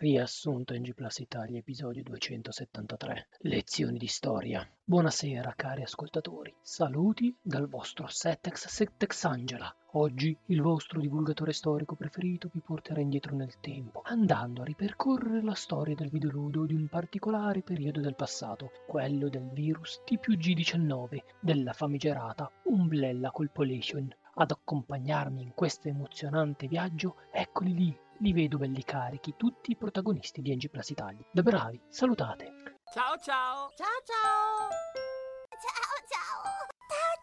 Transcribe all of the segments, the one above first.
Riassunto in G Plus Italia, episodio 273. Lezioni di storia. Buonasera cari ascoltatori. Saluti dal vostro Setex Setex Angela. Oggi il vostro divulgatore storico preferito vi porterà indietro nel tempo, andando a ripercorrere la storia del videoludo di un particolare periodo del passato, quello del virus T+G19, della famigerata Umbrella Corporation. Ad accompagnarmi in questo emozionante viaggio, eccoli lì, li vedo belli carichi, tutti i protagonisti di NG Plus Italia. Da bravi, salutate! Ciao ciao! Ciao ciao! Ciao ciao! Ciao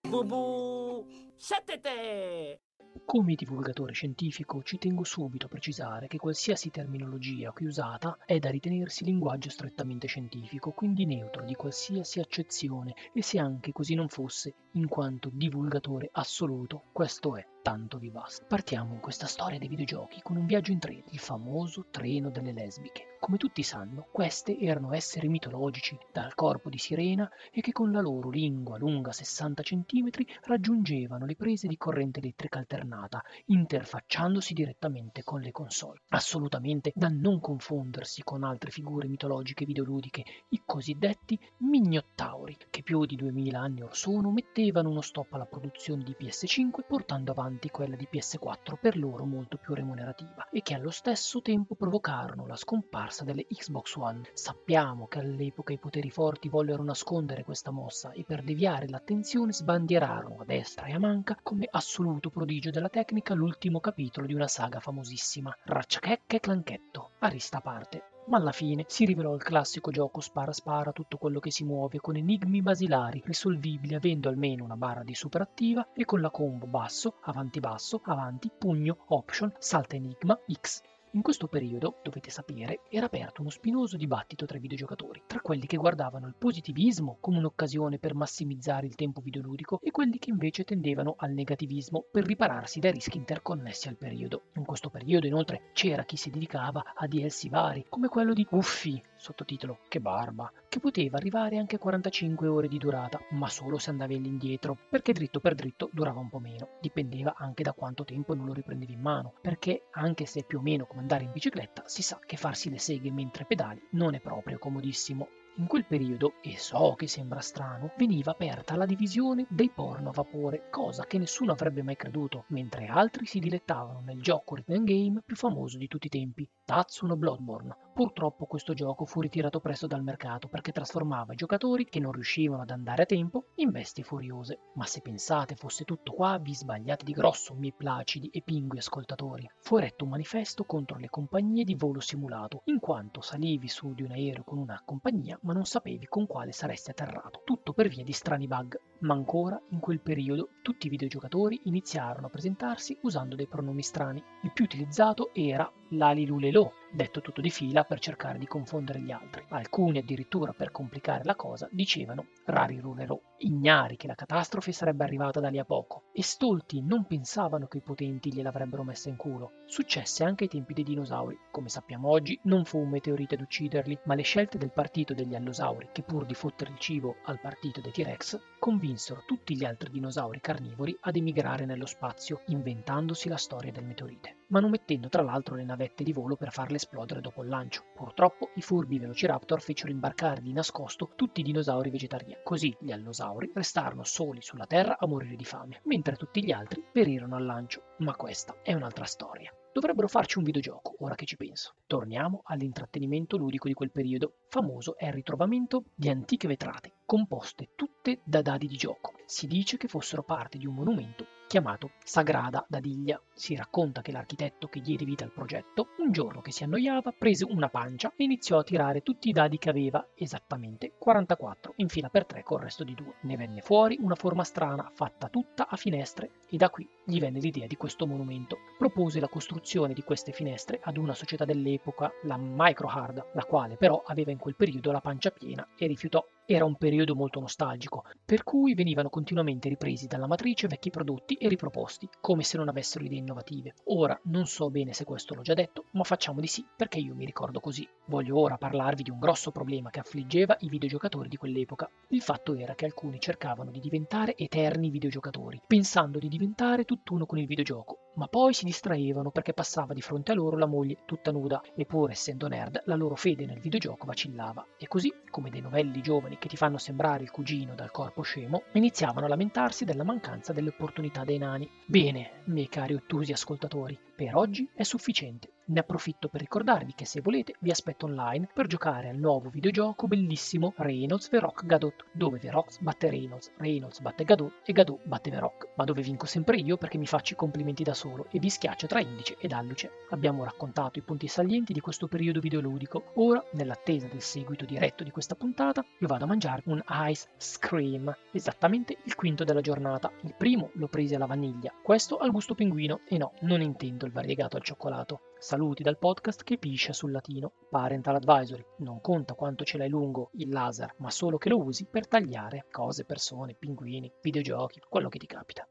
ciao! Bubu! Settete! Come divulgatore scientifico ci tengo subito a precisare che qualsiasi terminologia qui usata è da ritenersi linguaggio strettamente scientifico, quindi neutro di qualsiasi accezione e se anche così non fosse, in quanto divulgatore assoluto, questo è tanto vi basta. Partiamo in questa storia dei videogiochi con un viaggio in treno, il famoso treno delle lesbiche. Come tutti sanno, queste erano esseri mitologici dal corpo di sirena e che con la loro lingua lunga 60 cm raggiungevano le prese di corrente elettrica alternata, interfacciandosi direttamente con le console. Assolutamente da non confondersi con altre figure mitologiche videoludiche, i cosiddetti mignottauri, che più di 2000 anni or sono mettevano uno stop alla produzione di PS5 portando avanti quella di PS4 per loro molto più remunerativa e che allo stesso tempo provocarono la scomparsa delle Xbox One. Sappiamo che all'epoca i poteri forti vollero nascondere questa mossa e per deviare l'attenzione sbandierarono a destra e a manca come assoluto prodigio della tecnica l'ultimo capitolo di una saga famosissima, Ratchet e Clanchetto, a parte. Ma alla fine si rivelò il classico gioco spara spara tutto quello che si muove con enigmi basilari risolvibili avendo almeno una barra di super attiva e con la combo basso, avanti basso, avanti, pugno, option, salta enigma, X in questo periodo, dovete sapere, era aperto uno spinoso dibattito tra i videogiocatori, tra quelli che guardavano il positivismo come un'occasione per massimizzare il tempo videoludico e quelli che invece tendevano al negativismo per ripararsi dai rischi interconnessi al periodo. In questo periodo inoltre c'era chi si dedicava a DLC vari, come quello di Uffi, sottotitolo Che barba, che poteva arrivare anche a 45 ore di durata, ma solo se andavi all'indietro, perché dritto per dritto durava un po' meno. Dipendeva anche da quanto tempo non lo riprendevi in mano, perché anche se più o meno come andare in bicicletta, si sa che farsi le seghe mentre pedali non è proprio comodissimo. In quel periodo, e so che sembra strano, veniva aperta la divisione dei porno a vapore, cosa che nessuno avrebbe mai creduto, mentre altri si dilettavano nel gioco rhythm game più famoso di tutti i tempi, Tatsuno Bloodborne. Purtroppo questo gioco fu ritirato presto dal mercato perché trasformava i giocatori che non riuscivano ad andare a tempo in bestie furiose. Ma se pensate fosse tutto qua, vi sbagliate di grosso, miei placidi e pingui ascoltatori. Fu eretto un manifesto contro le compagnie di volo simulato, in quanto salivi su di un aereo con una compagnia ma non sapevi con quale saresti atterrato, tutto per via di strani bug. Ma ancora, in quel periodo, tutti i videogiocatori iniziarono a presentarsi usando dei pronomi strani. Il più utilizzato era l'alilulelo, detto tutto di fila per cercare di confondere gli altri. Alcuni addirittura per complicare la cosa dicevano rari rulerò, ignari che la catastrofe sarebbe arrivata da lì a poco, e stolti non pensavano che i potenti gliel'avrebbero messa in culo. Successe anche ai tempi dei dinosauri. Come sappiamo oggi, non fu un meteorite ad ucciderli, ma le scelte del partito degli allosauri, che pur di fottere il cibo al partito dei T-Rex, convinsero tutti gli altri dinosauri carnivori ad emigrare nello spazio, inventandosi la storia del meteorite, manomettendo tra l'altro le navette di volo per farle esplodere dopo il lancio. Purtroppo i furbi Velociraptor fecero imbarcare di nascosto tutti i dinosauri vegetariani, così gli allosauri restarono soli sulla Terra a morire di fame, mentre tutti gli altri perirono al lancio. Ma questa è un'altra storia. Dovrebbero farci un videogioco, ora che ci penso. Torniamo all'intrattenimento ludico di quel periodo. Famoso è il ritrovamento di antiche vetrate, composte tutte da dadi di gioco. Si dice che fossero parte di un monumento chiamato Sagrada Dadiglia. Si racconta che l'architetto che diede vita al progetto, un giorno che si annoiava, prese una pancia e iniziò a tirare tutti i dadi che aveva, esattamente 44, in fila per tre col resto di due. Ne venne fuori una forma strana, fatta tutta a finestre, e da qui gli venne l'idea di questo monumento. Propose la costruzione di queste finestre ad una società dell'epoca, la Microhard, la quale però aveva in quel periodo la pancia piena e rifiutò era un periodo molto nostalgico, per cui venivano continuamente ripresi dalla matrice vecchi prodotti e riproposti, come se non avessero idee innovative. Ora non so bene se questo l'ho già detto, ma facciamo di sì, perché io mi ricordo così. Voglio ora parlarvi di un grosso problema che affliggeva i videogiocatori di quell'epoca. Il fatto era che alcuni cercavano di diventare eterni videogiocatori, pensando di diventare tutt'uno con il videogioco, ma poi si distraevano perché passava di fronte a loro la moglie tutta nuda, eppure essendo nerd la loro fede nel videogioco vacillava. E così, come dei novelli giovani che ti fanno sembrare il cugino dal corpo scemo, iniziavano a lamentarsi della mancanza delle opportunità dei nani. Bene, miei cari ottusi ascoltatori, per oggi è sufficiente. Ne approfitto per ricordarvi che se volete vi aspetto online per giocare al nuovo videogioco bellissimo Reynolds Veroc Gadot, dove Veroc batte Reynolds, Reynolds batte Gadot e Gadot batte Veroc, ma dove vinco sempre io perché mi faccio i complimenti da solo e vi schiaccio tra indice ed alluce. Abbiamo raccontato i punti salienti di questo periodo videoludico. Ora, nell'attesa del seguito diretto di questa puntata, io vado a mangiare un ice cream, esattamente il quinto della giornata. Il primo l'ho preso alla vaniglia, questo al gusto pinguino e no, non intendo il variegato al cioccolato. Saluti dal podcast che piscia sul latino. Parental Advisory. Non conta quanto ce l'hai lungo il laser, ma solo che lo usi per tagliare cose, persone, pinguini, videogiochi, quello che ti capita.